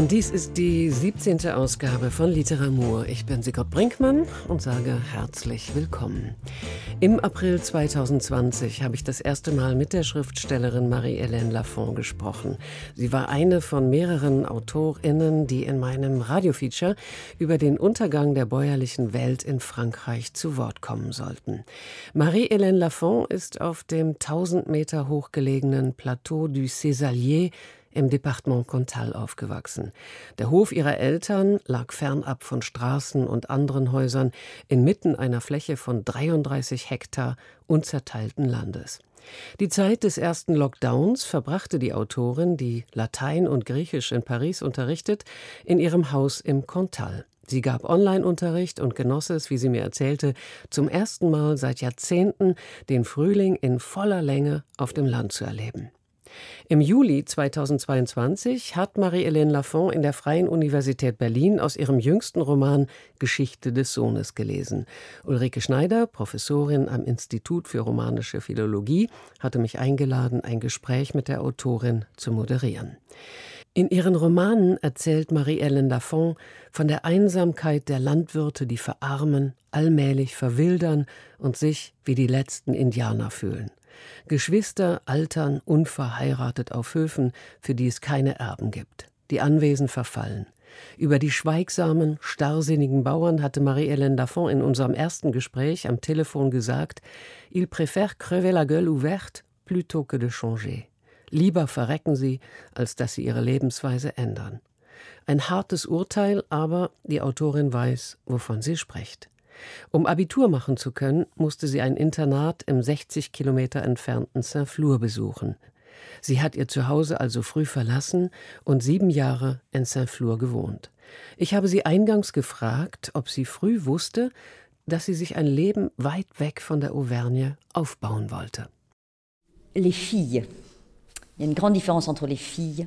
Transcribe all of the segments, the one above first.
Und dies ist die 17. Ausgabe von Literatur. Ich bin Sigurd Brinkmann und sage herzlich willkommen. Im April 2020 habe ich das erste Mal mit der Schriftstellerin Marie-Hélène Lafont gesprochen. Sie war eine von mehreren AutorInnen, die in meinem Radiofeature über den Untergang der bäuerlichen Welt in Frankreich zu Wort kommen sollten. Marie-Hélène Lafont ist auf dem 1000 Meter hochgelegenen Plateau du Césalier im Departement Comtal aufgewachsen. Der Hof ihrer Eltern lag fernab von Straßen und anderen Häusern inmitten einer Fläche von 33 Hektar unzerteilten Landes. Die Zeit des ersten Lockdowns verbrachte die Autorin, die Latein und Griechisch in Paris unterrichtet, in ihrem Haus im Comtal. Sie gab Online-Unterricht und genoss es, wie sie mir erzählte, zum ersten Mal seit Jahrzehnten den Frühling in voller Länge auf dem Land zu erleben. Im Juli 2022 hat Marie-Hélène Lafont in der Freien Universität Berlin aus ihrem jüngsten Roman Geschichte des Sohnes gelesen. Ulrike Schneider, Professorin am Institut für romanische Philologie, hatte mich eingeladen, ein Gespräch mit der Autorin zu moderieren. In ihren Romanen erzählt Marie-Hélène Lafont von der Einsamkeit der Landwirte, die verarmen, allmählich verwildern und sich wie die letzten Indianer fühlen. Geschwister altern unverheiratet auf Höfen, für die es keine Erben gibt. Die Anwesen verfallen. Über die schweigsamen, starrsinnigen Bauern hatte Marie-Hélène Lafont in unserem ersten Gespräch am Telefon gesagt: Il préfère crever la gueule ouverte plutôt que de changer. Lieber verrecken sie, als dass sie ihre Lebensweise ändern. Ein hartes Urteil, aber die Autorin weiß, wovon sie spricht. Um Abitur machen zu können, musste sie ein Internat im 60 Kilometer entfernten Saint-Flour besuchen. Sie hat ihr Zuhause also früh verlassen und sieben Jahre in Saint-Flour gewohnt. Ich habe sie eingangs gefragt, ob sie früh wusste, dass sie sich ein Leben weit weg von der Auvergne aufbauen wollte. Les filles. Il y a une grande différence entre les filles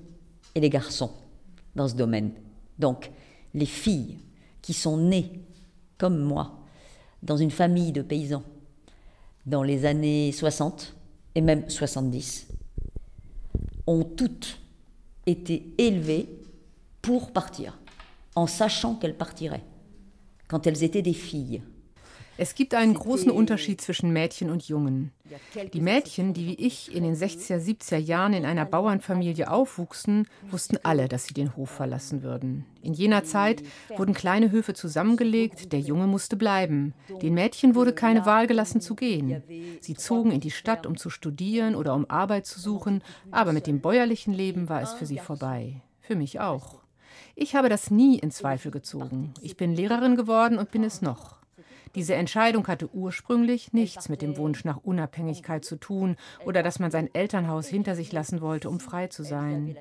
et les garçons dans ce domaine. Donc, les filles qui sont nées comme moi dans une famille de paysans dans les années 60 et même 70 ont toutes été élevées pour partir, en sachant qu'elles partiraient, quand elles étaient des filles. Es gibt einen großen Unterschied zwischen Mädchen und Jungen. Die Mädchen, die wie ich in den 60er, 70er Jahren in einer Bauernfamilie aufwuchsen, wussten alle, dass sie den Hof verlassen würden. In jener Zeit wurden kleine Höfe zusammengelegt, der Junge musste bleiben. Den Mädchen wurde keine Wahl gelassen zu gehen. Sie zogen in die Stadt, um zu studieren oder um Arbeit zu suchen, aber mit dem bäuerlichen Leben war es für sie vorbei. Für mich auch. Ich habe das nie in Zweifel gezogen. Ich bin Lehrerin geworden und bin es noch. Diese Entscheidung hatte ursprünglich nichts mit dem Wunsch nach Unabhängigkeit zu tun oder dass man sein Elternhaus hinter sich lassen wollte, um frei zu sein.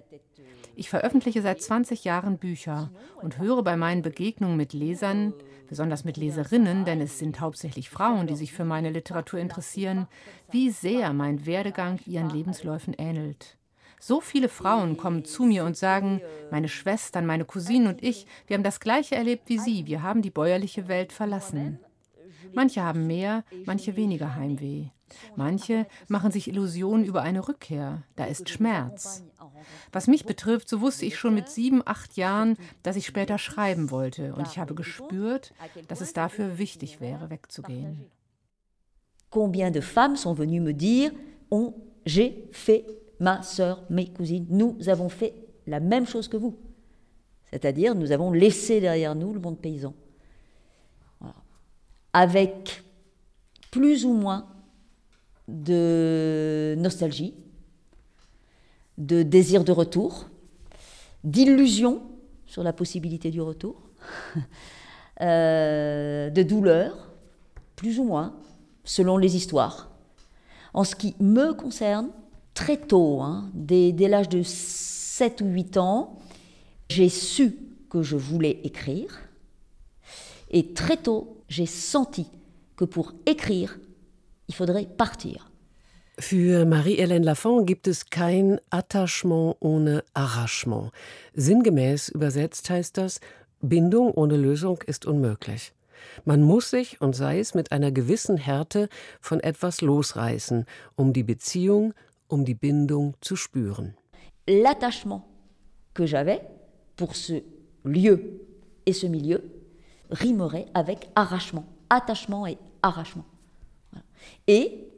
Ich veröffentliche seit 20 Jahren Bücher und höre bei meinen Begegnungen mit Lesern, besonders mit Leserinnen, denn es sind hauptsächlich Frauen, die sich für meine Literatur interessieren, wie sehr mein Werdegang ihren Lebensläufen ähnelt. So viele Frauen kommen zu mir und sagen, meine Schwestern, meine Cousinen und ich, wir haben das gleiche erlebt wie Sie, wir haben die bäuerliche Welt verlassen. Manche haben mehr, manche weniger Heimweh. Manche machen sich Illusionen über eine Rückkehr. Da ist Schmerz. Was mich betrifft, so wusste ich schon mit sieben, acht Jahren, dass ich später schreiben wollte. Und ich habe gespürt, dass es dafür wichtig wäre, wegzugehen. Combien de femmes sont venues me dire on, j'ai fait, ma sœur, mes cousines, nous avons fait la même chose que vous. C'est-à-dire, nous avons laissé derrière nous le monde paysan avec plus ou moins de nostalgie, de désir de retour, d'illusion sur la possibilité du retour, euh, de douleur, plus ou moins, selon les histoires. En ce qui me concerne, très tôt, hein, dès, dès l'âge de 7 ou 8 ans, j'ai su que je voulais écrire. Et très tôt, j'ai senti que pour écrire, il faudrait partir. Für Marie-Hélène Lafont gibt es kein Attachement ohne Arrachement. Sinngemäß übersetzt heißt das, Bindung ohne Lösung ist unmöglich. Man muss sich, und sei es mit einer gewissen Härte, von etwas losreißen, um die Beziehung, um die Bindung zu spüren. L'attachement que j'avais, pour ce lieu et ce milieu rimerait avec arrachement, attachement et arrachement. Et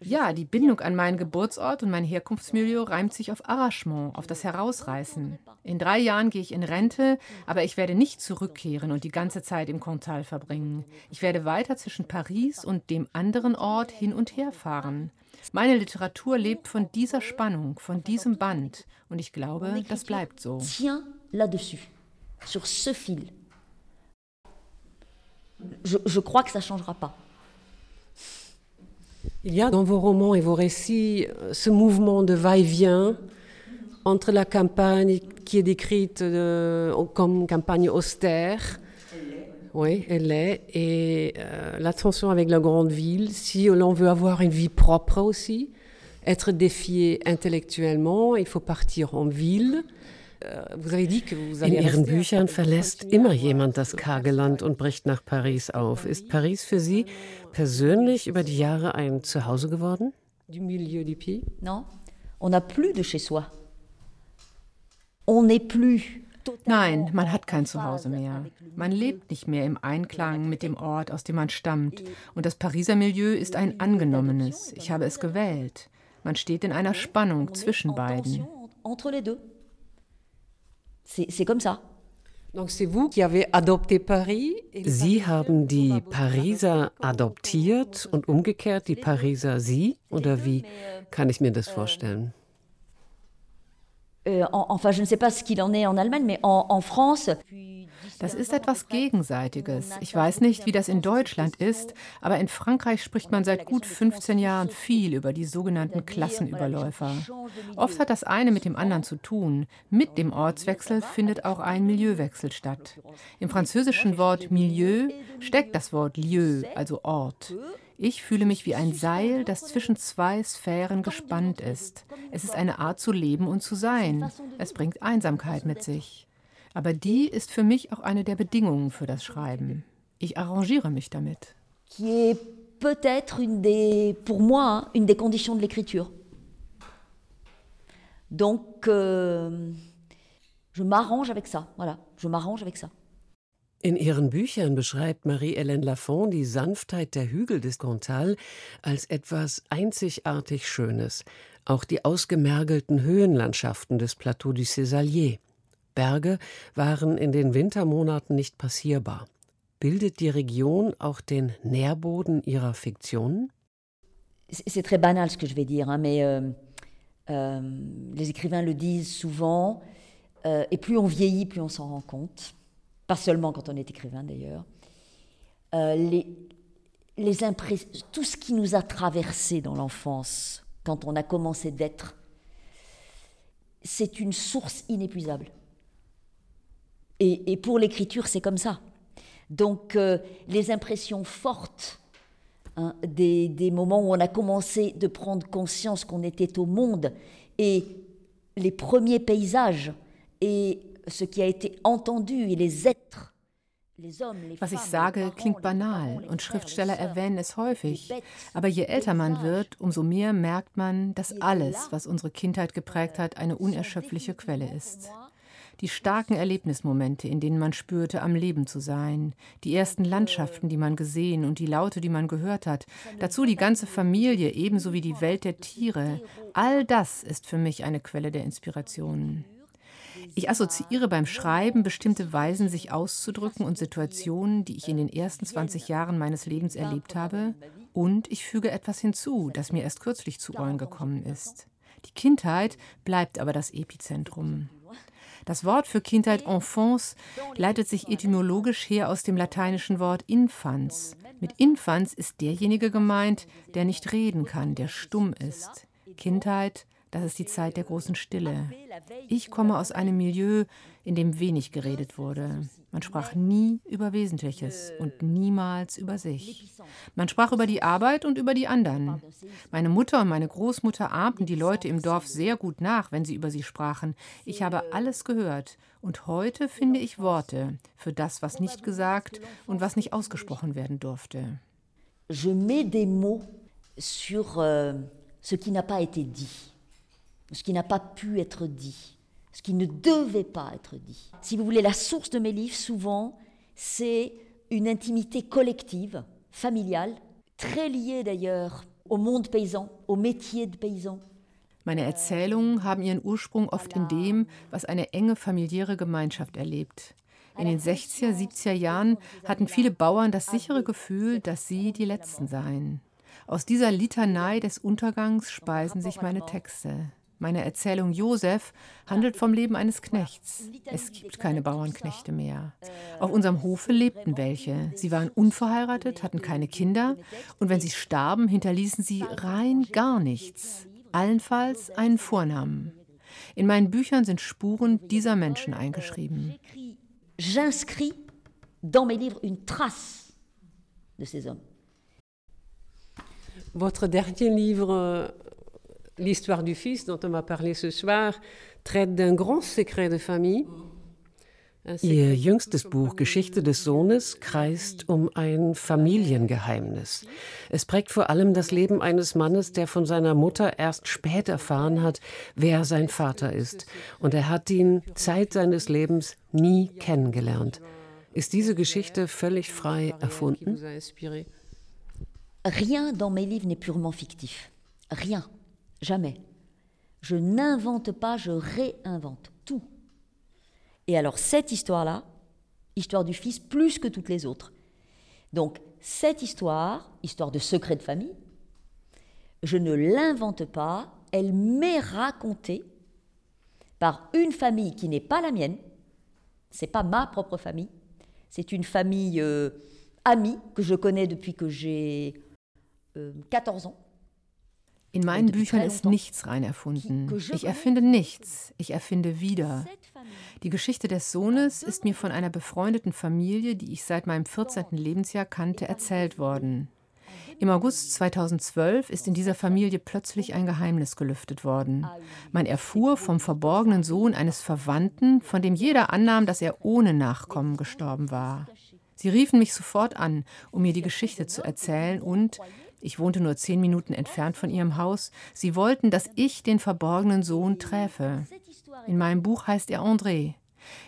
Ja, die Bindung an meinen Geburtsort und mein Herkunftsmilieu reimt sich auf Arrangement, auf das Herausreißen. In drei Jahren gehe ich in Rente, aber ich werde nicht zurückkehren und die ganze Zeit im Cantal verbringen. Ich werde weiter zwischen Paris und dem anderen Ort hin und her fahren. Meine Literatur lebt von dieser Spannung, von diesem Band. Und ich glaube, das bleibt so. Tiens là-dessus, sur ce fil. Je, crois que ça ne changera pas. Il y a dans vos romans et vos récits euh, ce mouvement de va-et-vient entre la campagne qui est décrite euh, comme campagne austère, oui, elle est, et euh, la tension avec la grande ville, si l'on veut avoir une vie propre aussi, être défié intellectuellement, il faut partir en ville. In Ihren Büchern verlässt immer jemand das karge Land und bricht nach Paris auf. Ist Paris für Sie persönlich über die Jahre ein Zuhause geworden? Du milieu du pied? Non, on n'a plus de chez soi. On n'est plus Nein, man hat kein Zuhause mehr. Man lebt nicht mehr im Einklang mit dem Ort, aus dem man stammt. Und das Pariser Milieu ist ein angenommenes. Ich habe es gewählt. Man steht in einer Spannung zwischen beiden. C'est comme ça. Sie haben die Pariser adoptiert und umgekehrt die Pariser Sie? Oder wie kann ich mir das vorstellen? Euh, enfin, je ne sais pas ce qu'il en est en Allemagne, mais en, en France. Das ist etwas Gegenseitiges. Ich weiß nicht, wie das in Deutschland ist, aber in Frankreich spricht man seit gut 15 Jahren viel über die sogenannten Klassenüberläufer. Oft hat das eine mit dem anderen zu tun. Mit dem Ortswechsel findet auch ein Milieuwechsel statt. Im französischen Wort Milieu steckt das Wort Lieu, also Ort. Ich fühle mich wie ein Seil, das zwischen zwei Sphären gespannt ist. Es ist eine Art zu leben und zu sein. Es bringt Einsamkeit mit sich. Aber die ist für mich auch eine der Bedingungen für das Schreiben. Ich arrangiere mich damit. Qui est peut-être une des, pour moi, une des conditions de l'écriture. Donc, euh, je m'arrange avec ça. Voilà, je m'arrange avec ça. In ihren Büchern beschreibt Marie-Hélène Lafont die Sanftheit der Hügel des Cantal als etwas einzigartig Schönes, auch die ausgemergelten Höhenlandschaften des Plateau du Césalier. Berge waren in den Wintermonaten nicht passierbar. Bildet die Region auch den Nährboden ihrer Fiktionen? C'est très banal ce que je vais dire, hein, mais euh, euh, les écrivains le disent souvent, euh, et plus on vieillit, plus on s'en rend compte. pas seulement quand on est écrivain d'ailleurs, tout ce qui nous a traversé dans l'enfance, quand on a commencé d'être, c'est une source inépuisable. Et, et pour l'écriture, c'est comme ça. Donc euh, les impressions fortes hein, des, des, moments où on a commencé de prendre conscience qu'on était au monde et les premiers paysages et ce qui a été entendu et les êtres Was ich sage, klingt banal und Schriftsteller erwähnen es häufig. Aber je älter man wird, umso mehr merkt man, dass alles, was unsere Kindheit geprägt hat, eine unerschöpfliche Quelle ist. Die starken Erlebnismomente, in denen man spürte, am Leben zu sein, die ersten Landschaften, die man gesehen und die Laute, die man gehört hat, dazu die ganze Familie, ebenso wie die Welt der Tiere, all das ist für mich eine Quelle der Inspiration. Ich assoziiere beim Schreiben bestimmte Weisen, sich auszudrücken und Situationen, die ich in den ersten 20 Jahren meines Lebens erlebt habe. Und ich füge etwas hinzu, das mir erst kürzlich zu Ohren gekommen ist. Die Kindheit bleibt aber das Epizentrum. Das Wort für Kindheit Enfance leitet sich etymologisch her aus dem lateinischen Wort infans. Mit infans ist derjenige gemeint, der nicht reden kann, der stumm ist. Kindheit das ist die Zeit der großen Stille. Ich komme aus einem Milieu, in dem wenig geredet wurde. Man sprach nie über Wesentliches und niemals über sich. Man sprach über die Arbeit und über die anderen. Meine Mutter und meine Großmutter ahmten die Leute im Dorf sehr gut nach, wenn sie über sie sprachen. Ich habe alles gehört und heute finde ich Worte für das, was nicht gesagt und was nicht ausgesprochen werden durfte. Je mets des mots sur euh, ce qui n'a pas été dit. Ce qui n'a pas pu être dit, ce qui ne devait pas être dit. Si vous voulez, la source de mes livres, souvent, c'est une intimité collective, familiale, très liée d'ailleurs au monde paysan, au métier de paysan. Meine Erzählungen haben ihren Ursprung oft in dem, was eine enge familiäre Gemeinschaft erlebt. In den 60er, 70er Jahren hatten viele Bauern das sichere Gefühl, dass sie die Letzten seien. Aus dieser Litanei des Untergangs speisen sich meine Texte. Meine Erzählung Josef handelt vom Leben eines Knechts. Es gibt keine Bauernknechte mehr. Auf unserem Hofe lebten welche. Sie waren unverheiratet, hatten keine Kinder und wenn sie starben, hinterließen sie rein gar nichts. Allenfalls einen Vornamen. In meinen Büchern sind Spuren dieser Menschen eingeschrieben. J'inscris dans mes livres une trace de ces hommes. Votre dernier livre L'histoire du fils dont on m'a parlé ce soir traite d'un grand secret de famille. Ihr jüngstes Buch Geschichte des Sohnes kreist um ein Familiengeheimnis. Es prägt vor allem das Leben eines Mannes, der von seiner Mutter erst spät erfahren hat, wer sein Vater ist. Und er hat ihn Zeit seines Lebens nie kennengelernt. Ist diese Geschichte völlig frei erfunden? Rien dans mes livres n'est purement fictif. Rien. Jamais. Je n'invente pas, je réinvente tout. Et alors cette histoire-là, histoire du fils plus que toutes les autres. Donc cette histoire, histoire de secret de famille, je ne l'invente pas, elle m'est racontée par une famille qui n'est pas la mienne, c'est pas ma propre famille, c'est une famille euh, amie que je connais depuis que j'ai euh, 14 ans. In meinen Büchern ist nichts rein erfunden. Ich erfinde nichts, ich erfinde wieder. Die Geschichte des Sohnes ist mir von einer befreundeten Familie, die ich seit meinem 14. Lebensjahr kannte, erzählt worden. Im August 2012 ist in dieser Familie plötzlich ein Geheimnis gelüftet worden. Man erfuhr vom verborgenen Sohn eines Verwandten, von dem jeder annahm, dass er ohne Nachkommen gestorben war. Sie riefen mich sofort an, um mir die Geschichte zu erzählen und, ich wohnte nur zehn Minuten entfernt von ihrem Haus. Sie wollten, dass ich den verborgenen Sohn träfe. In meinem Buch heißt er André.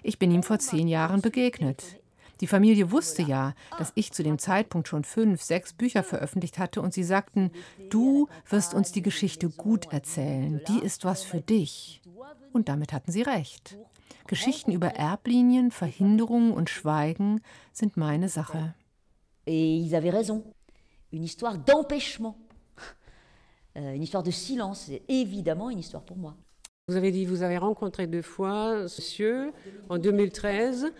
Ich bin ihm vor zehn Jahren begegnet. Die Familie wusste ja, dass ich zu dem Zeitpunkt schon fünf, sechs Bücher veröffentlicht hatte und sie sagten, du wirst uns die Geschichte gut erzählen, die ist was für dich. Und damit hatten sie recht. Geschichten über Erblinien, Verhinderungen und Schweigen sind meine Sache. Et ils avaient raison. Une histoire d'empêchement, euh, une histoire de silence. C'est évidemment une histoire pour moi. Vous avez dit, vous avez rencontré deux fois monsieur en 2013.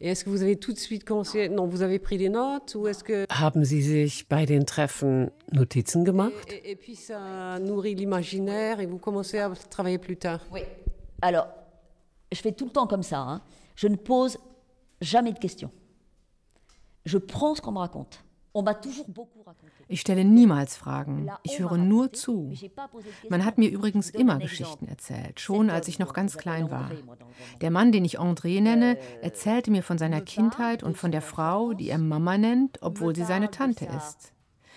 Et est-ce que vous avez tout de suite commencé Non, vous avez pris des notes ou est-ce que Haben Sie sich bei den Treffen Notizen gemacht? Et, et, et puis ça nourrit l'imaginaire et vous commencez à travailler plus tard. Oui. Alors, je fais tout le temps comme ça. Hein. Je ne pose jamais de questions. Je prends ce qu'on me raconte. Ich stelle niemals Fragen. Ich höre nur zu. Man hat mir übrigens immer Geschichten erzählt, schon als ich noch ganz klein war. Der Mann, den ich André nenne, euh, erzählte mir von seiner Kindheit und von der Frau, die er Mama nennt, obwohl sie seine Tante ist.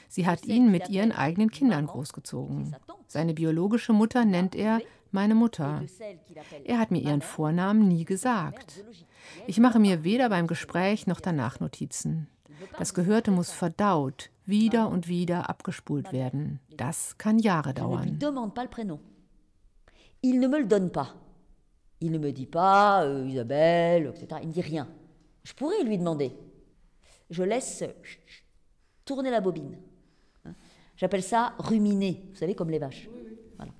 Sie hat ihn mit ihren eigenen Kindern großgezogen. Seine biologische Mutter nennt er meine Mutter. Er hat mir ihren Vornamen nie gesagt. Ich mache mir weder beim Gespräch noch danach Notizen. Das Gehörte muss verdaut, wieder und wieder abgespult werden. Das kann Jahre dauern. Il ne me le donne pas. Il ne me dit pas euh, Isabelle, etc. Il ne dit rien. Je pourrais lui demander. Je laisse tourner la bobine. J'appelle ça ruminer, vous savez, comme les vaches. Voilà.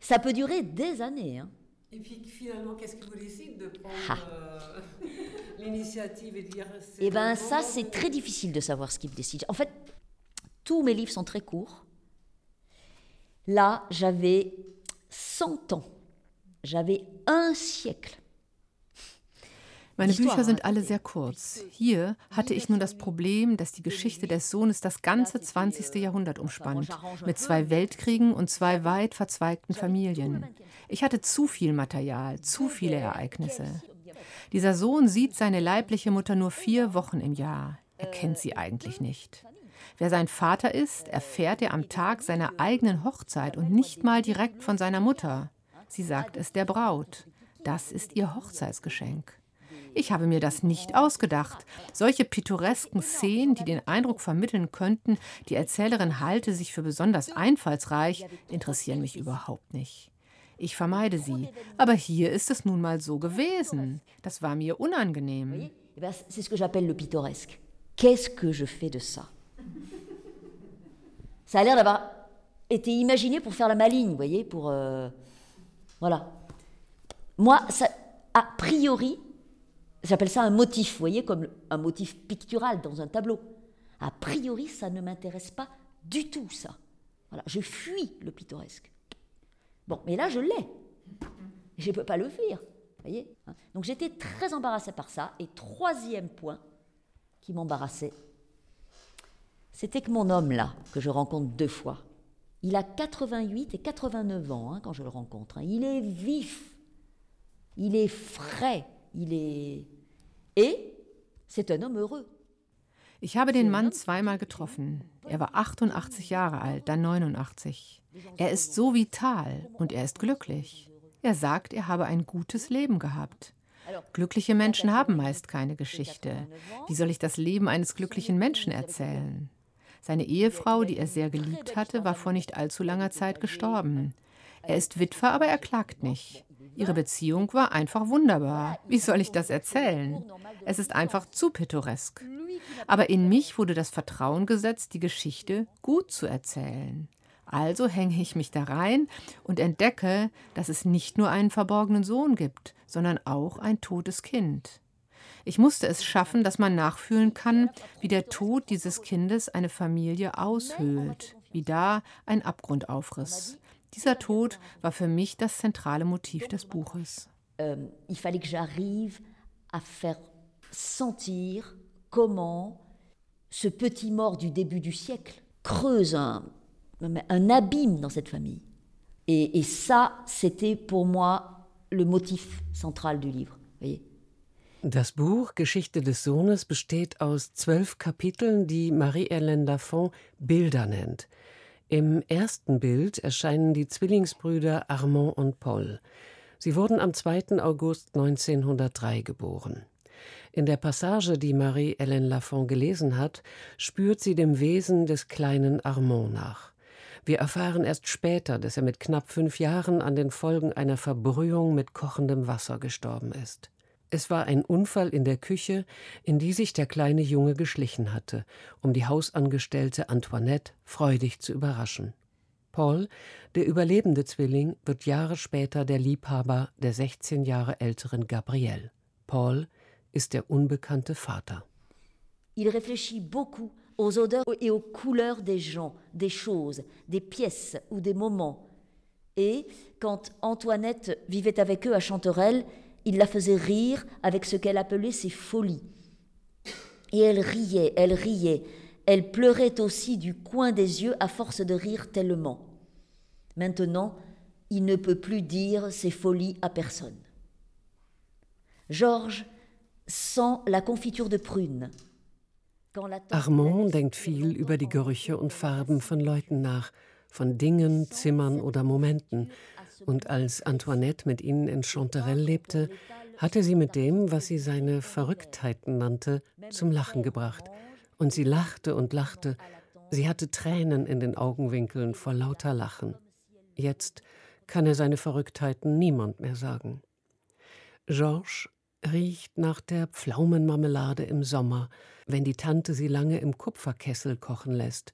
Ça peut durer des années. Hein. Et puis finalement, qu'est-ce qui vous décide de prendre euh, l'initiative et de dire Eh bien, ça, c'est très difficile de savoir ce qui me décide. En fait, tous mes livres sont très courts. Là, j'avais 100 ans. J'avais un siècle. Meine Bücher sind alle sehr kurz. Hier hatte ich nun das Problem, dass die Geschichte des Sohnes das ganze 20. Jahrhundert umspannt, mit zwei Weltkriegen und zwei weit verzweigten Familien. Ich hatte zu viel Material, zu viele Ereignisse. Dieser Sohn sieht seine leibliche Mutter nur vier Wochen im Jahr. Er kennt sie eigentlich nicht. Wer sein Vater ist, erfährt er am Tag seiner eigenen Hochzeit und nicht mal direkt von seiner Mutter. Sie sagt es der Braut. Das ist ihr Hochzeitsgeschenk. Ich habe mir das nicht ausgedacht. Solche pittoresken Szenen, die den Eindruck vermitteln könnten, die Erzählerin halte sich für besonders einfallsreich, interessieren mich überhaupt nicht. Ich vermeide sie. Aber hier ist es nun mal so gewesen. Das war mir unangenehm. C'est ce que j'appelle le pittoresque. Qu'est-ce que je fais de ça Ça a l'air d'avoir été imaginé pour faire la maligne, vous voyez, pour... Euh, voilà. Moi, a priori, j'appelle ça un motif, vous voyez, comme un motif pictural dans un tableau. A priori, ça ne m'intéresse pas du tout, ça. Voilà, je fuis le pittoresque. Bon, mais là, je l'ai. Je ne peux pas le fuir. Voyez. Donc j'étais très embarrassée par ça. Et troisième point qui m'embarrassait, c'était que mon homme là, que je rencontre deux fois, il a 88 et 89 ans hein, quand je le rencontre. Hein. Il est vif, il est frais, il est... Et c'est un homme heureux. Ich habe den Mann zweimal getroffen. Er war 88 Jahre alt, dann 89. Er ist so vital und er ist glücklich. Er sagt, er habe ein gutes Leben gehabt. Glückliche Menschen haben meist keine Geschichte. Wie soll ich das Leben eines glücklichen Menschen erzählen? Seine Ehefrau, die er sehr geliebt hatte, war vor nicht allzu langer Zeit gestorben. Er ist Witwer, aber er klagt nicht. Ihre Beziehung war einfach wunderbar. Wie soll ich das erzählen? Es ist einfach zu pittoresk. Aber in mich wurde das Vertrauen gesetzt, die Geschichte gut zu erzählen. Also hänge ich mich da rein und entdecke, dass es nicht nur einen verborgenen Sohn gibt, sondern auch ein totes Kind. Ich musste es schaffen, dass man nachfühlen kann, wie der Tod dieses Kindes eine Familie aushöhlt, wie da ein Abgrund aufriss. Dieser Tod war für mich das zentrale Motiv des Buches. Ähm, il fallait que j'arrive à faire sentir comment ce petit mort du début du siècle creuse un, un abîme dans cette famille. Et, et ça, c'était pour moi le motif central du livre. Voyez das Buch Geschichte des Sohnes besteht aus zwölf Kapiteln, die Marie-Hélène Lafont Bilder nennt. Im ersten Bild erscheinen die Zwillingsbrüder Armand und Paul. Sie wurden am 2. August 1903 geboren. In der Passage, die Marie-Hélène Lafont gelesen hat, spürt sie dem Wesen des kleinen Armand nach. Wir erfahren erst später, dass er mit knapp fünf Jahren an den Folgen einer Verbrühung mit kochendem Wasser gestorben ist. Es war ein Unfall in der Küche, in die sich der kleine Junge geschlichen hatte, um die Hausangestellte Antoinette freudig zu überraschen. Paul, der überlebende Zwilling, wird Jahre später der Liebhaber der 16 Jahre älteren Gabrielle. Paul ist der unbekannte Vater. Il réfléchit beaucoup aux odeurs et aux couleurs des gens, des choses, des pièces ou des moments. Et quand Antoinette vivait avec eux à Chanterelle, il la faisait rire avec ce qu'elle appelait ses folies. Et elle riait, elle riait, elle pleurait aussi du coin des yeux à force de rire tellement. Maintenant, il ne peut plus dire ses folies à personne. Georges sent la confiture de prune. Armand denkt viel über die Gerüche und Farben von Leuten nach, von Dingen, Zimmern oder Momenten, und als Antoinette mit ihnen in Chanterelle lebte, hatte sie mit dem, was sie seine Verrücktheiten nannte, zum Lachen gebracht. Und sie lachte und lachte. Sie hatte Tränen in den Augenwinkeln vor lauter Lachen. Jetzt kann er seine Verrücktheiten niemand mehr sagen. Georges riecht nach der Pflaumenmarmelade im Sommer, wenn die Tante sie lange im Kupferkessel kochen lässt.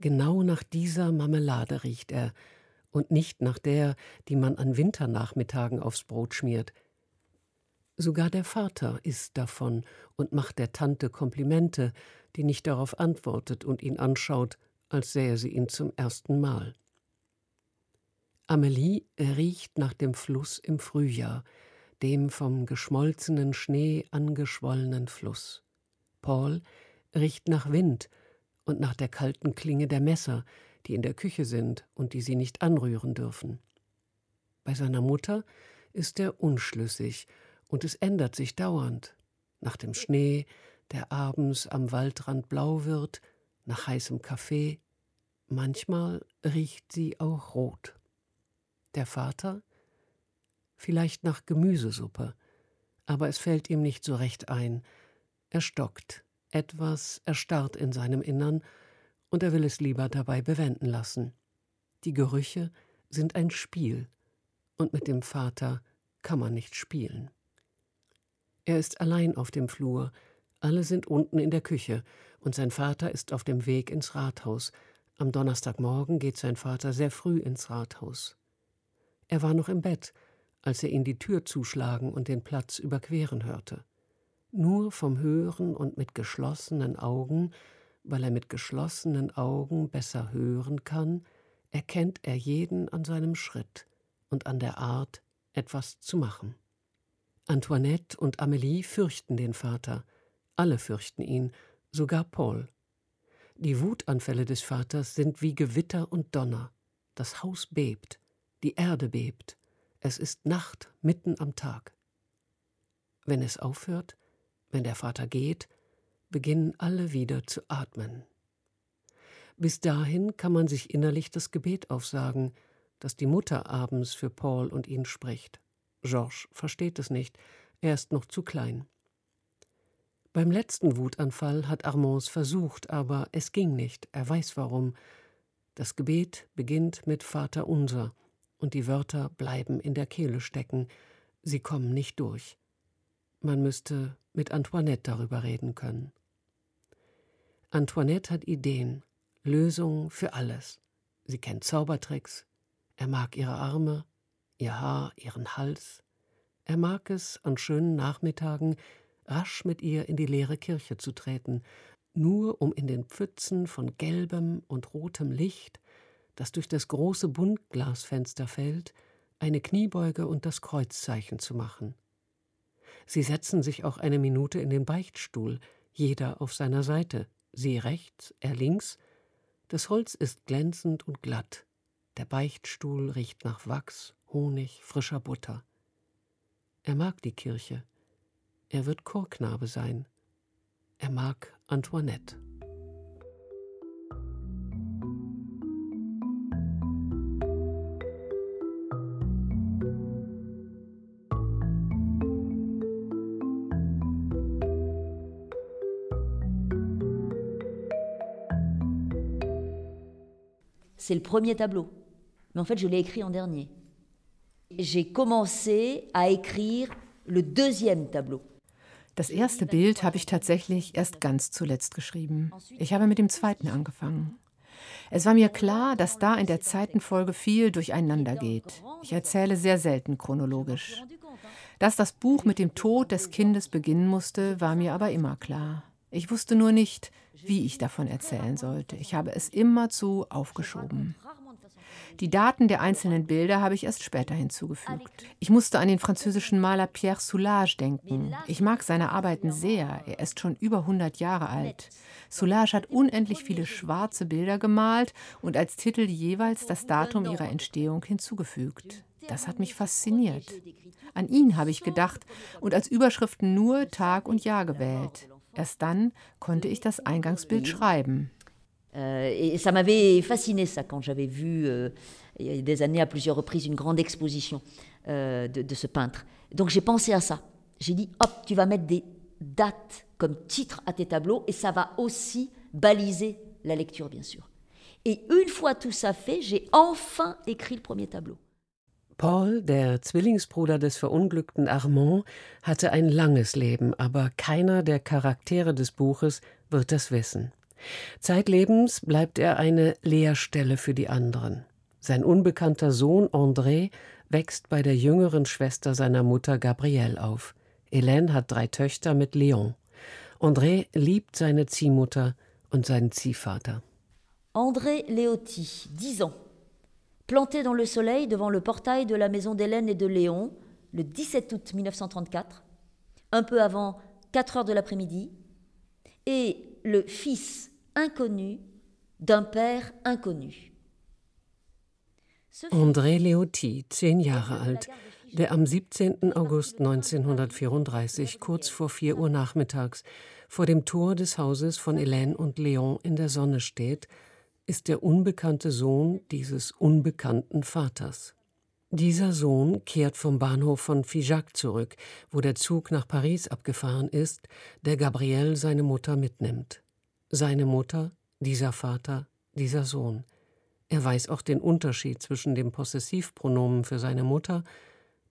Genau nach dieser Marmelade riecht er, und nicht nach der, die man an Winternachmittagen aufs Brot schmiert. Sogar der Vater isst davon und macht der Tante Komplimente, die nicht darauf antwortet und ihn anschaut, als sähe sie ihn zum ersten Mal. Amelie riecht nach dem Fluss im Frühjahr, dem vom geschmolzenen Schnee angeschwollenen Fluss. Paul riecht nach Wind und nach der kalten Klinge der Messer, die in der Küche sind und die sie nicht anrühren dürfen. Bei seiner Mutter ist er unschlüssig und es ändert sich dauernd. Nach dem Schnee, der abends am Waldrand blau wird, nach heißem Kaffee, manchmal riecht sie auch rot. Der Vater vielleicht nach Gemüsesuppe, aber es fällt ihm nicht so recht ein. Er stockt, etwas erstarrt in seinem Innern, und er will es lieber dabei bewenden lassen. Die Gerüche sind ein Spiel, und mit dem Vater kann man nicht spielen. Er ist allein auf dem Flur, alle sind unten in der Küche, und sein Vater ist auf dem Weg ins Rathaus. Am Donnerstagmorgen geht sein Vater sehr früh ins Rathaus. Er war noch im Bett, als er ihn die Tür zuschlagen und den Platz überqueren hörte. Nur vom Hören und mit geschlossenen Augen, weil er mit geschlossenen Augen besser hören kann, erkennt er jeden an seinem Schritt und an der Art, etwas zu machen. Antoinette und Amelie fürchten den Vater, alle fürchten ihn, sogar Paul. Die Wutanfälle des Vaters sind wie Gewitter und Donner. Das Haus bebt, die Erde bebt, es ist Nacht mitten am Tag. Wenn es aufhört, wenn der Vater geht, beginnen alle wieder zu atmen. Bis dahin kann man sich innerlich das Gebet aufsagen, das die Mutter abends für Paul und ihn spricht. Georges versteht es nicht, er ist noch zu klein. Beim letzten Wutanfall hat Armand versucht, aber es ging nicht, er weiß warum. Das Gebet beginnt mit Vater unser, und die Wörter bleiben in der Kehle stecken, sie kommen nicht durch. Man müsste mit Antoinette darüber reden können. Antoinette hat Ideen, Lösungen für alles. Sie kennt Zaubertricks, er mag ihre Arme, ihr Haar, ihren Hals. Er mag es, an schönen Nachmittagen rasch mit ihr in die leere Kirche zu treten, nur um in den Pfützen von gelbem und rotem Licht das durch das große Buntglasfenster fällt, eine Kniebeuge und das Kreuzzeichen zu machen. Sie setzen sich auch eine Minute in den Beichtstuhl, jeder auf seiner Seite, sie rechts, er links. Das Holz ist glänzend und glatt. Der Beichtstuhl riecht nach Wachs, Honig, frischer Butter. Er mag die Kirche. Er wird Chorknabe sein. Er mag Antoinette. C'est le premier tableau. Mais en fait, je l'ai écrit en dernier. J'ai commencé à écrire le deuxième tableau. Das erste Bild habe ich tatsächlich erst ganz zuletzt geschrieben. Ich habe mit dem zweiten angefangen. Es war mir klar, dass da in der Zeitenfolge viel durcheinander geht. Ich erzähle sehr selten chronologisch. Dass das Buch mit dem Tod des Kindes beginnen musste, war mir aber immer klar. Ich wusste nur nicht, wie ich davon erzählen sollte. Ich habe es immerzu aufgeschoben. Die Daten der einzelnen Bilder habe ich erst später hinzugefügt. Ich musste an den französischen Maler Pierre Soulages denken. Ich mag seine Arbeiten sehr. Er ist schon über 100 Jahre alt. Soulages hat unendlich viele schwarze Bilder gemalt und als Titel jeweils das Datum ihrer Entstehung hinzugefügt. Das hat mich fasziniert. An ihn habe ich gedacht und als Überschriften nur Tag und Jahr gewählt. Erst dann konnte ich das Eingangsbild schreiben. Euh, et ça m'avait fasciné ça quand j'avais vu euh, il y a des années à plusieurs reprises une grande exposition euh, de, de, ce peintre. Donc j'ai pensé à ça. J'ai dit hop, tu vas mettre des dates comme titre à tes tableaux et ça va aussi baliser la lecture bien sûr. Et une fois tout ça fait, j'ai enfin écrit le premier tableau. Paul, der Zwillingsbruder des verunglückten Armand, hatte ein langes Leben, aber keiner der Charaktere des Buches wird das wissen. Zeitlebens bleibt er eine Leerstelle für die anderen. Sein unbekannter Sohn André wächst bei der jüngeren Schwester seiner Mutter Gabrielle auf. Hélène hat drei Töchter mit Léon. André liebt seine Ziehmutter und seinen Ziehvater. André Léoti, 10 ans. Planté dans le soleil devant le portail de la maison d'Hélène et de Léon le 17 août 1934, un peu avant 4 heures de l'après-midi, et le fils inconnu d'un père inconnu. André Leoty, zehn Jahre alt, der am 17. August 1934, kurz vor 4 Uhr nachmittags, vor dem Tor des Hauses von Hélène und Léon in der Sonne steht, ist der unbekannte Sohn dieses unbekannten Vaters. Dieser Sohn kehrt vom Bahnhof von Figeac zurück, wo der Zug nach Paris abgefahren ist, der Gabrielle seine Mutter mitnimmt. Seine Mutter, dieser Vater, dieser Sohn. Er weiß auch den Unterschied zwischen dem Possessivpronomen für seine Mutter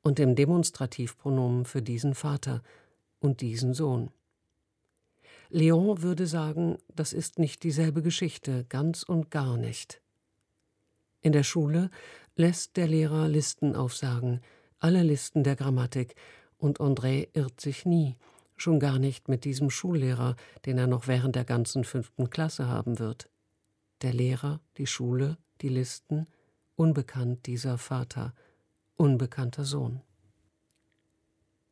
und dem Demonstrativpronomen für diesen Vater und diesen Sohn. Leon würde sagen, das ist nicht dieselbe Geschichte, ganz und gar nicht. In der Schule lässt der Lehrer Listen aufsagen, alle Listen der Grammatik, und André irrt sich nie, schon gar nicht mit diesem Schullehrer, den er noch während der ganzen fünften Klasse haben wird. Der Lehrer, die Schule, die Listen, unbekannt dieser Vater, unbekannter Sohn.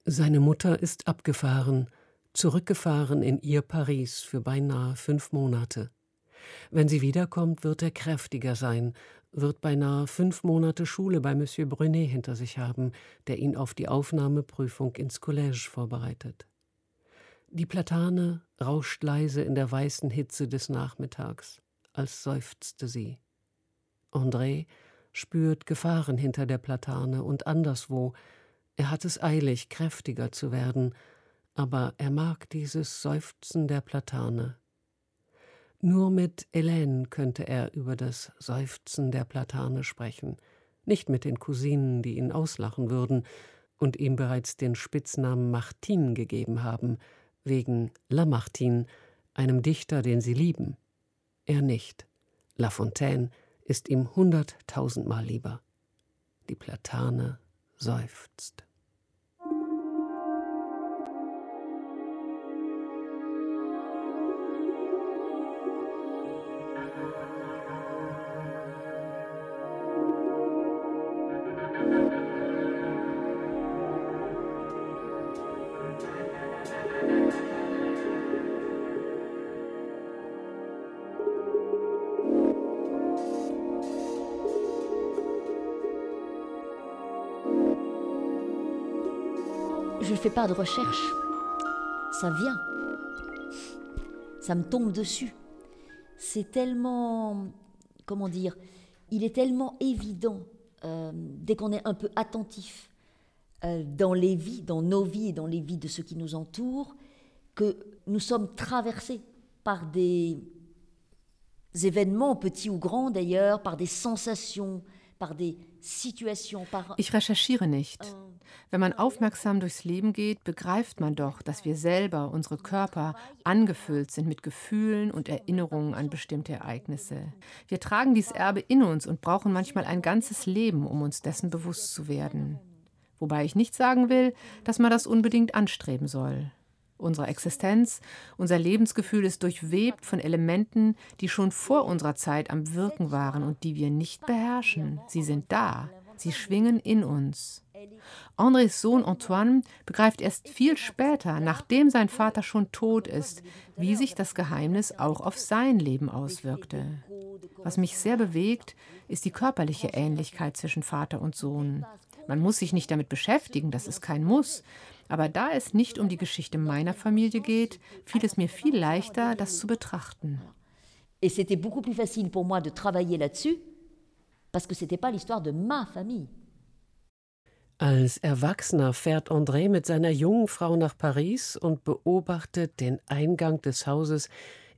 Seine Mutter ist abgefahren, zurückgefahren in ihr Paris für beinahe fünf Monate. Wenn sie wiederkommt, wird er kräftiger sein, wird beinahe fünf Monate Schule bei Monsieur Brunet hinter sich haben, der ihn auf die Aufnahmeprüfung ins Collège vorbereitet. Die Platane rauscht leise in der weißen Hitze des Nachmittags, als seufzte sie. André spürt Gefahren hinter der Platane und anderswo. Er hat es eilig, kräftiger zu werden, aber er mag dieses Seufzen der Platane. Nur mit Hélène könnte er über das Seufzen der Platane sprechen, nicht mit den Cousinen, die ihn auslachen würden und ihm bereits den Spitznamen Martin gegeben haben, wegen Lamartine, einem Dichter, den sie lieben. Er nicht. La Fontaine ist ihm hunderttausendmal lieber. Die Platane seufzt. Pas de recherche. Ça vient. Ça me tombe dessus. C'est tellement. Comment dire Il est tellement évident, euh, dès qu'on est un peu attentif euh, dans les vies, dans nos vies et dans les vies de ceux qui nous entourent, que nous sommes traversés par des événements, petits ou grands d'ailleurs, par des sensations, Ich recherchiere nicht. Wenn man aufmerksam durchs Leben geht, begreift man doch, dass wir selber, unsere Körper, angefüllt sind mit Gefühlen und Erinnerungen an bestimmte Ereignisse. Wir tragen dieses Erbe in uns und brauchen manchmal ein ganzes Leben, um uns dessen bewusst zu werden. Wobei ich nicht sagen will, dass man das unbedingt anstreben soll. Unsere Existenz, unser Lebensgefühl ist durchwebt von Elementen, die schon vor unserer Zeit am Wirken waren und die wir nicht beherrschen. Sie sind da, sie schwingen in uns. Andrés Sohn Antoine begreift erst viel später, nachdem sein Vater schon tot ist, wie sich das Geheimnis auch auf sein Leben auswirkte. Was mich sehr bewegt, ist die körperliche Ähnlichkeit zwischen Vater und Sohn. Man muss sich nicht damit beschäftigen, das ist kein Muss. Aber da es nicht um die Geschichte meiner Familie geht, fiel es mir viel leichter, das zu betrachten. Et c'était beaucoup plus facile pour moi de travailler là-dessus, parce que c'était pas l'histoire de ma famille. Als Erwachsener fährt André mit seiner jungen Frau nach Paris und beobachtet den Eingang des Hauses,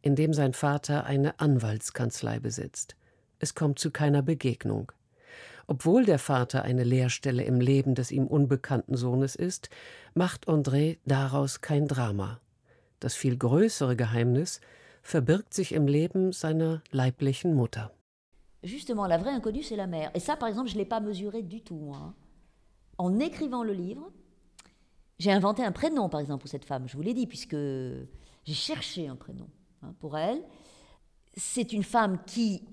in dem sein Vater eine Anwaltskanzlei besitzt. Es kommt zu keiner Begegnung. Obwohl der Vater eine Leerstelle im Leben des ihm unbekannten Sohnes ist, macht André daraus kein Drama. Das viel größere Geheimnis verbirgt sich im Leben seiner leiblichen Mutter. Justement, la vraie inconnue, c'est la mère. Et ça, par exemple, je ne l'ai pas mesuré du tout, moi en écrivant le livre, j'ai inventé un prénom, par exemple, pour cette femme. Je vous l'ai dit, puisque j'ai cherché un prénom hein, pour elle. C'est une femme qui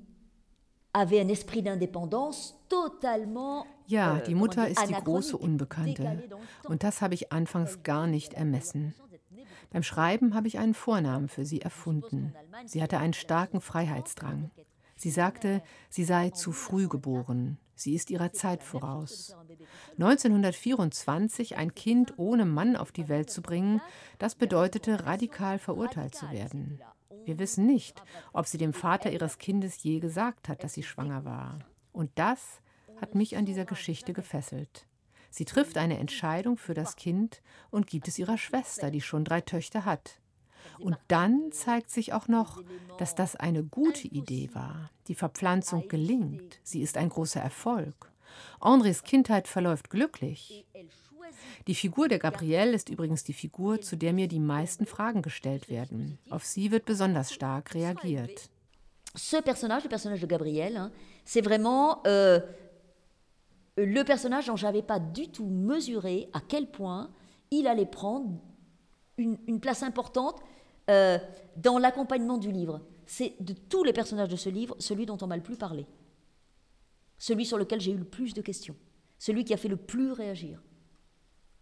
Ja, euh, die Mutter ist die große Unbekannte. Und das habe ich anfangs gar nicht ermessen. Beim Schreiben habe ich einen Vornamen für sie erfunden. Sie hatte einen starken Freiheitsdrang. Sie sagte, sie sei zu früh geboren. Sie ist ihrer Zeit voraus. 1924 ein Kind ohne Mann auf die Welt zu bringen, das bedeutete radikal verurteilt zu werden. Wir wissen nicht, ob sie dem Vater ihres Kindes je gesagt hat, dass sie schwanger war. Und das hat mich an dieser Geschichte gefesselt. Sie trifft eine Entscheidung für das Kind und gibt es ihrer Schwester, die schon drei Töchter hat. Und dann zeigt sich auch noch, dass das eine gute Idee war. Die Verpflanzung gelingt. Sie ist ein großer Erfolg. Andres Kindheit verläuft glücklich. Die Figur der Gabrielle ist übrigens die Figur, zu der mir die meisten Fragen gestellt werden. Auf sie wird besonders stark reagiert. Ce personnage, le personnage de Gabrielle, c'est vraiment euh, le personnage dont j'avais pas du tout mesuré à quel point il allait prendre une, une place importante euh, dans l'accompagnement du livre. C'est de tous les personnages de ce livre, celui dont on m'a le plus parlé. Celui sur lequel j'ai eu le plus de questions. Celui qui a fait le plus réagir.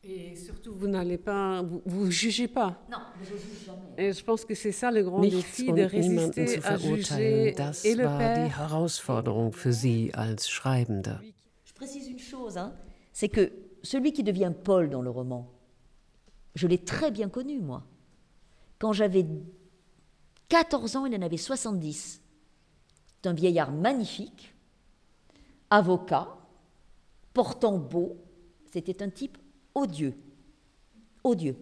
Et surtout, vous n'allez pas, vous, vous jugez pas. Non, je juge jamais. Et je pense que c'est ça le grand Nichts défi de résister à juger das et le war die père. Herausforderung für sie als Schreibende. Je précise une chose, hein, c'est que celui qui devient Paul dans le roman, je l'ai très bien connu, moi. Quand j'avais 14 ans, il en avait 70. C'est un vieillard magnifique, avocat, portant beau. C'était un type odieux. Odieux.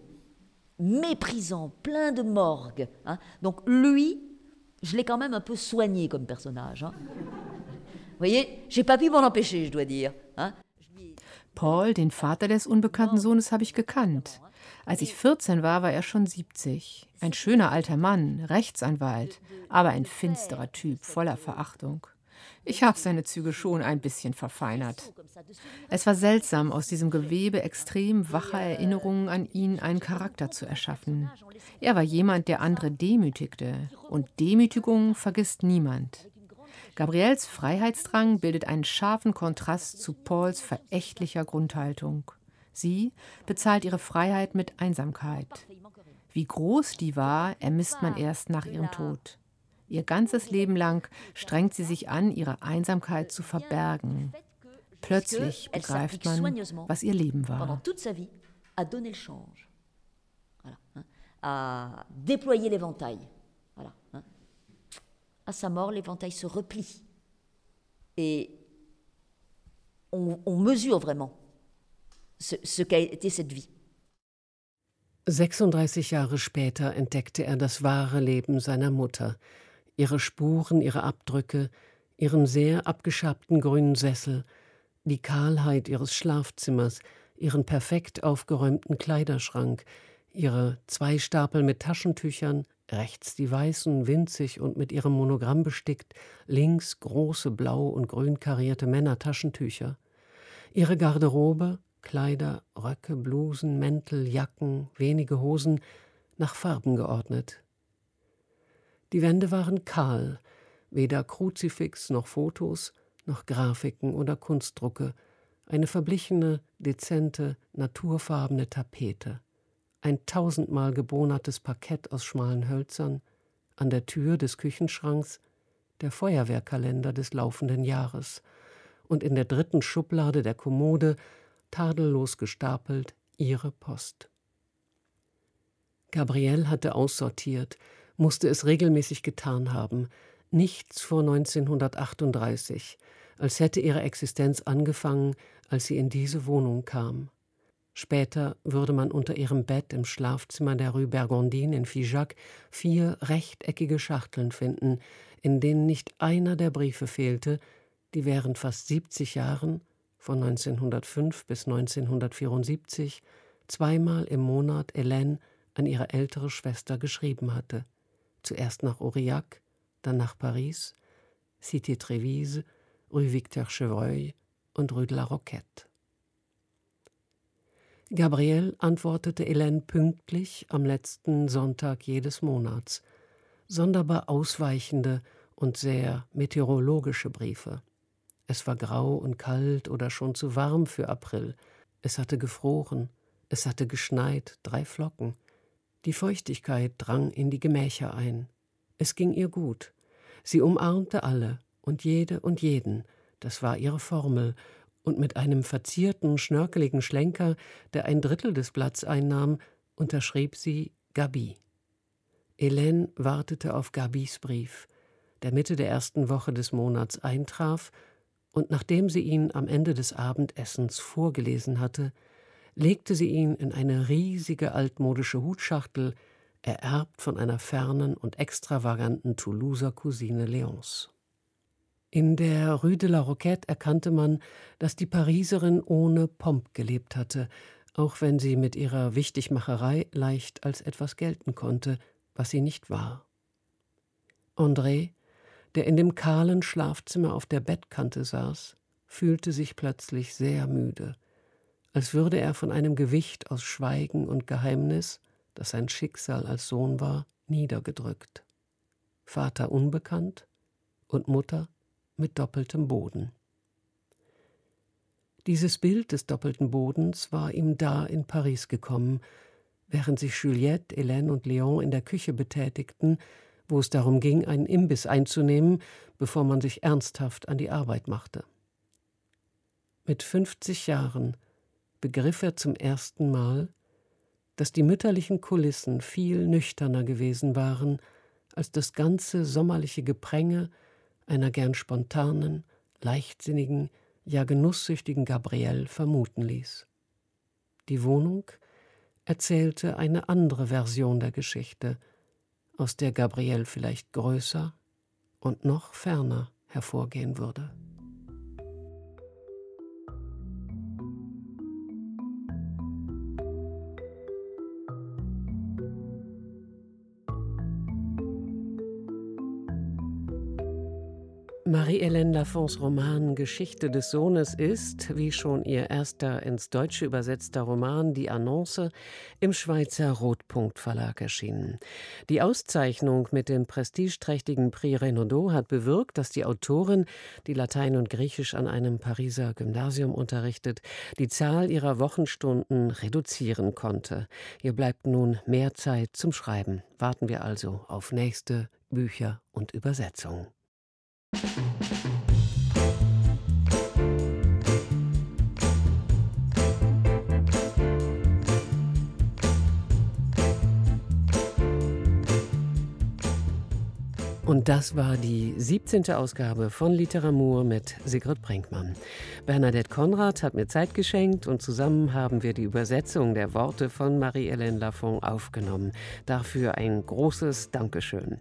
Méprisant, plein de morgue. hein. Donc lui, je l'ai quand même un peu soigné comme personnage. hein. Vous voyez, j'ai pas pu m'en empêcher, je dois dire. hein. Paul, den Vater des unbekannten Sohnes, habe ich gekannt. Als ich 14 war, war er schon 70. Ein schöner alter Mann, Rechtsanwalt, aber ein finsterer Typ, voller Verachtung. Ich habe seine Züge schon ein bisschen verfeinert. Es war seltsam, aus diesem Gewebe extrem wacher Erinnerungen an ihn einen Charakter zu erschaffen. Er war jemand, der andere demütigte. Und Demütigung vergisst niemand. Gabriels Freiheitsdrang bildet einen scharfen Kontrast zu Pauls verächtlicher Grundhaltung. Sie bezahlt ihre Freiheit mit Einsamkeit. Wie groß die war, ermisst man erst nach ihrem Tod. Ihr ganzes Leben lang strengt sie sich an, ihre Einsamkeit zu verbergen. Plötzlich begreift man, was ihr Leben war. toute sa vie, à donner le change, voilà, hein, à déployer l'éventail. Voilà, hein. À sa mort, l'éventail se replie. Et on, on mesure vraiment ce, ce qu'a été cette vie. 36 Jahre später entdeckte er das wahre Leben seiner Mutter, ihre Spuren, ihre Abdrücke, ihren sehr abgeschabten grünen Sessel, die Kahlheit ihres Schlafzimmers, ihren perfekt aufgeräumten Kleiderschrank, ihre zwei Stapel mit Taschentüchern, rechts die weißen, winzig und mit ihrem Monogramm bestickt, links große blau und grün karierte Männertaschentücher, ihre Garderobe, Kleider, Röcke, Blusen, Mäntel, Jacken, wenige Hosen, nach Farben geordnet. Die Wände waren kahl, weder Kruzifix noch Fotos, noch Grafiken oder Kunstdrucke, eine verblichene, dezente, naturfarbene Tapete, ein tausendmal gebohnertes Parkett aus schmalen Hölzern, an der Tür des Küchenschranks der Feuerwehrkalender des laufenden Jahres. Und in der dritten Schublade der Kommode tadellos gestapelt ihre Post. Gabrielle hatte aussortiert, musste es regelmäßig getan haben, nichts vor 1938, als hätte ihre Existenz angefangen, als sie in diese Wohnung kam. Später würde man unter ihrem Bett im Schlafzimmer der Rue Bergondine in Figeac vier rechteckige Schachteln finden, in denen nicht einer der Briefe fehlte, die während fast 70 Jahren, von 1905 bis 1974, zweimal im Monat Hélène an ihre ältere Schwester geschrieben hatte. Zuerst nach Aurillac, dann nach Paris, Cité Trévise, Rue Victor Chevreuil und Rue de la Roquette. Gabrielle antwortete Hélène pünktlich am letzten Sonntag jedes Monats. Sonderbar ausweichende und sehr meteorologische Briefe. Es war grau und kalt oder schon zu warm für April. Es hatte gefroren, es hatte geschneit, drei Flocken. Die Feuchtigkeit drang in die Gemächer ein. Es ging ihr gut. Sie umarmte alle und jede und jeden. Das war ihre Formel. Und mit einem verzierten, schnörkeligen Schlenker, der ein Drittel des Blatts einnahm, unterschrieb sie Gabi. Hélène wartete auf Gabis Brief, der Mitte der ersten Woche des Monats eintraf und nachdem sie ihn am Ende des Abendessens vorgelesen hatte, legte sie ihn in eine riesige altmodische Hutschachtel, ererbt von einer fernen und extravaganten Toulouser Cousine Leons. In der Rue de la Roquette erkannte man, dass die Pariserin ohne Pomp gelebt hatte, auch wenn sie mit ihrer Wichtigmacherei leicht als etwas gelten konnte, was sie nicht war. André, der in dem kahlen Schlafzimmer auf der Bettkante saß, fühlte sich plötzlich sehr müde, als würde er von einem Gewicht aus Schweigen und Geheimnis, das sein Schicksal als Sohn war, niedergedrückt. Vater unbekannt und Mutter mit doppeltem Boden. Dieses Bild des doppelten Bodens war ihm da in Paris gekommen, während sich Juliette, Hélène und Léon in der Küche betätigten, wo es darum ging, einen Imbiss einzunehmen, bevor man sich ernsthaft an die Arbeit machte. Mit 50 Jahren begriff er zum ersten Mal, dass die mütterlichen Kulissen viel nüchterner gewesen waren als das ganze sommerliche Gepränge einer gern spontanen, leichtsinnigen, ja genusssüchtigen Gabrielle vermuten ließ. Die Wohnung erzählte eine andere Version der Geschichte, aus der Gabrielle vielleicht größer und noch ferner hervorgehen würde. Marie-Hélène Lafons Roman Geschichte des Sohnes ist, wie schon ihr erster ins Deutsche übersetzter Roman Die Annonce, im Schweizer Rotpunkt Verlag erschienen. Die Auszeichnung mit dem prestigeträchtigen Prix Renaudot hat bewirkt, dass die Autorin, die Latein und Griechisch an einem Pariser Gymnasium unterrichtet, die Zahl ihrer Wochenstunden reduzieren konnte. Ihr bleibt nun mehr Zeit zum Schreiben. Warten wir also auf nächste Bücher und Übersetzungen. Und das war die 17. Ausgabe von Literatur mit Sigrid Brinkmann. Bernadette Konrad hat mir Zeit geschenkt und zusammen haben wir die Übersetzung der Worte von Marie-Hélène Lafont aufgenommen. Dafür ein großes Dankeschön.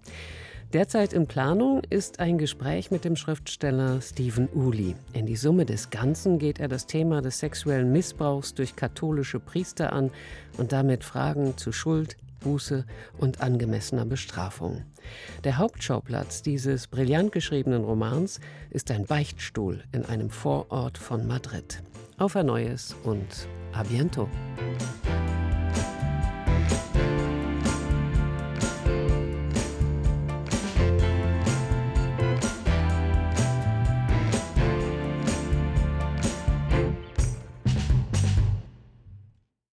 Derzeit in Planung ist ein Gespräch mit dem Schriftsteller Stephen Uli. In die Summe des Ganzen geht er das Thema des sexuellen Missbrauchs durch katholische Priester an und damit Fragen zu Schuld, Buße und angemessener Bestrafung. Der Hauptschauplatz dieses brillant geschriebenen Romans ist ein Beichtstuhl in einem Vorort von Madrid. Auf ein neues und a bientôt.